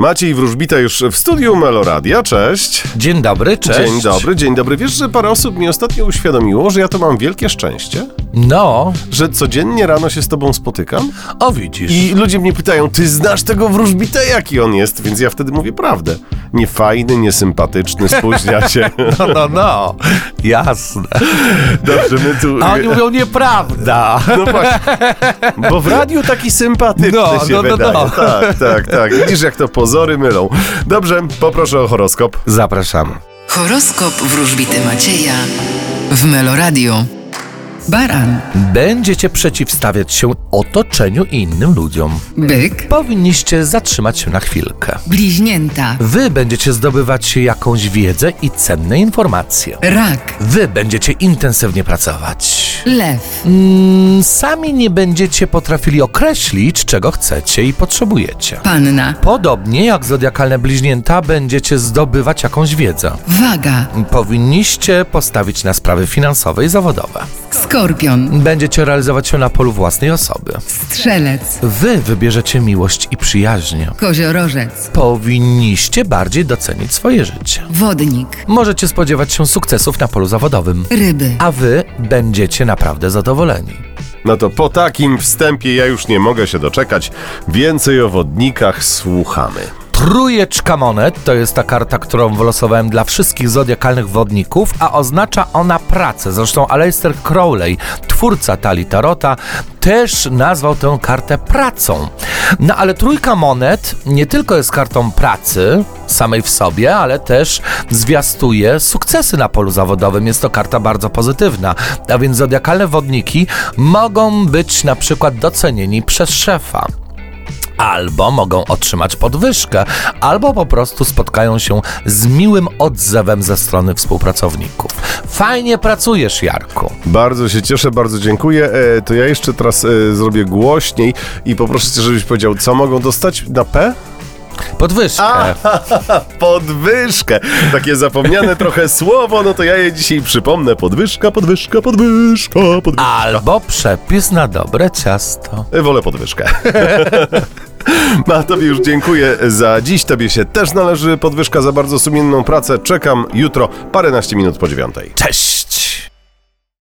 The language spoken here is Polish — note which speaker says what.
Speaker 1: Maciej Wróżbita już w studiu Meloradia, cześć.
Speaker 2: Dzień dobry, cześć.
Speaker 1: Dzień dobry, dzień dobry. Wiesz, że parę osób mi ostatnio uświadomiło, że ja to mam wielkie szczęście,
Speaker 2: No,
Speaker 1: że codziennie rano się z tobą spotykam
Speaker 2: o widzisz.
Speaker 1: i ludzie mnie pytają, ty znasz tego Wróżbita, jaki on jest? Więc ja wtedy mówię prawdę. Niefajny, niesympatyczny, spóźnia się.
Speaker 2: No, no, no, jasne.
Speaker 1: Dobrze, my tu...
Speaker 2: A oni mówią nieprawda.
Speaker 1: No właśnie, bo w radiu taki sympatyczny
Speaker 2: No,
Speaker 1: się
Speaker 2: no, no,
Speaker 1: wydaje.
Speaker 2: no.
Speaker 1: Tak, tak, tak. Widzisz, jak to pozory mylą. Dobrze, poproszę o horoskop.
Speaker 2: Zapraszamy.
Speaker 3: Horoskop wróżbity Macieja w Meloradio. Baran,
Speaker 2: Będziecie przeciwstawiać się otoczeniu i innym ludziom.
Speaker 3: byk,
Speaker 2: Powinniście zatrzymać się na chwilkę.
Speaker 3: bliźnięta,
Speaker 2: Wy będziecie zdobywać jakąś wiedzę i cenne informacje.
Speaker 3: rak,
Speaker 2: Wy będziecie intensywnie pracować.
Speaker 3: lew,
Speaker 2: Mm, sami nie będziecie potrafili określić, czego chcecie i potrzebujecie.
Speaker 3: panna,
Speaker 2: Podobnie jak zodiakalne bliźnięta, będziecie zdobywać jakąś wiedzę.
Speaker 3: waga,
Speaker 2: Powinniście postawić na sprawy finansowe i zawodowe.
Speaker 3: Skorpion,
Speaker 2: Będziecie realizować się na polu własnej osoby.
Speaker 3: strzelec,
Speaker 2: Wy wybierzecie miłość i przyjaźń.
Speaker 3: koziorożec,
Speaker 2: Powinniście bardziej docenić swoje życie.
Speaker 3: wodnik,
Speaker 2: Możecie spodziewać się sukcesów na polu zawodowym.
Speaker 3: ryby.
Speaker 2: A wy będziecie naprawdę zadowoleni.
Speaker 1: No to po takim wstępie ja już nie mogę się doczekać. Więcej o wodnikach słuchamy.
Speaker 2: Trójeczka monet to jest ta karta, którą wylosowałem dla wszystkich zodiakalnych wodników, a oznacza ona pracę. Zresztą Aleister Crowley, twórca Tali Tarota, też nazwał tę kartę pracą. No ale trójka monet nie tylko jest kartą pracy samej w sobie, ale też zwiastuje sukcesy na polu zawodowym. Jest to karta bardzo pozytywna. A więc zodiakalne wodniki mogą być na przykład docenieni przez szefa albo mogą otrzymać podwyżkę, albo po prostu spotkają się z miłym odzewem ze strony współpracowników. Fajnie pracujesz, Jarku.
Speaker 1: Bardzo się cieszę, bardzo dziękuję. E, to ja jeszcze teraz e, zrobię głośniej i poproszę cię, żebyś powiedział, co mogą dostać na P?
Speaker 2: Podwyżkę.
Speaker 1: Podwyżkę. Takie zapomniane trochę słowo, no to ja je dzisiaj przypomnę. Podwyżka, podwyżka, podwyżka, podwyżka.
Speaker 2: Albo przepis na dobre ciasto.
Speaker 1: E, Wolę podwyżkę. A tobie już dziękuję za dziś. Tobie się też należy podwyżka za bardzo sumienną pracę. Czekam jutro, paręnaście minut po dziewiątej.
Speaker 2: Cześć!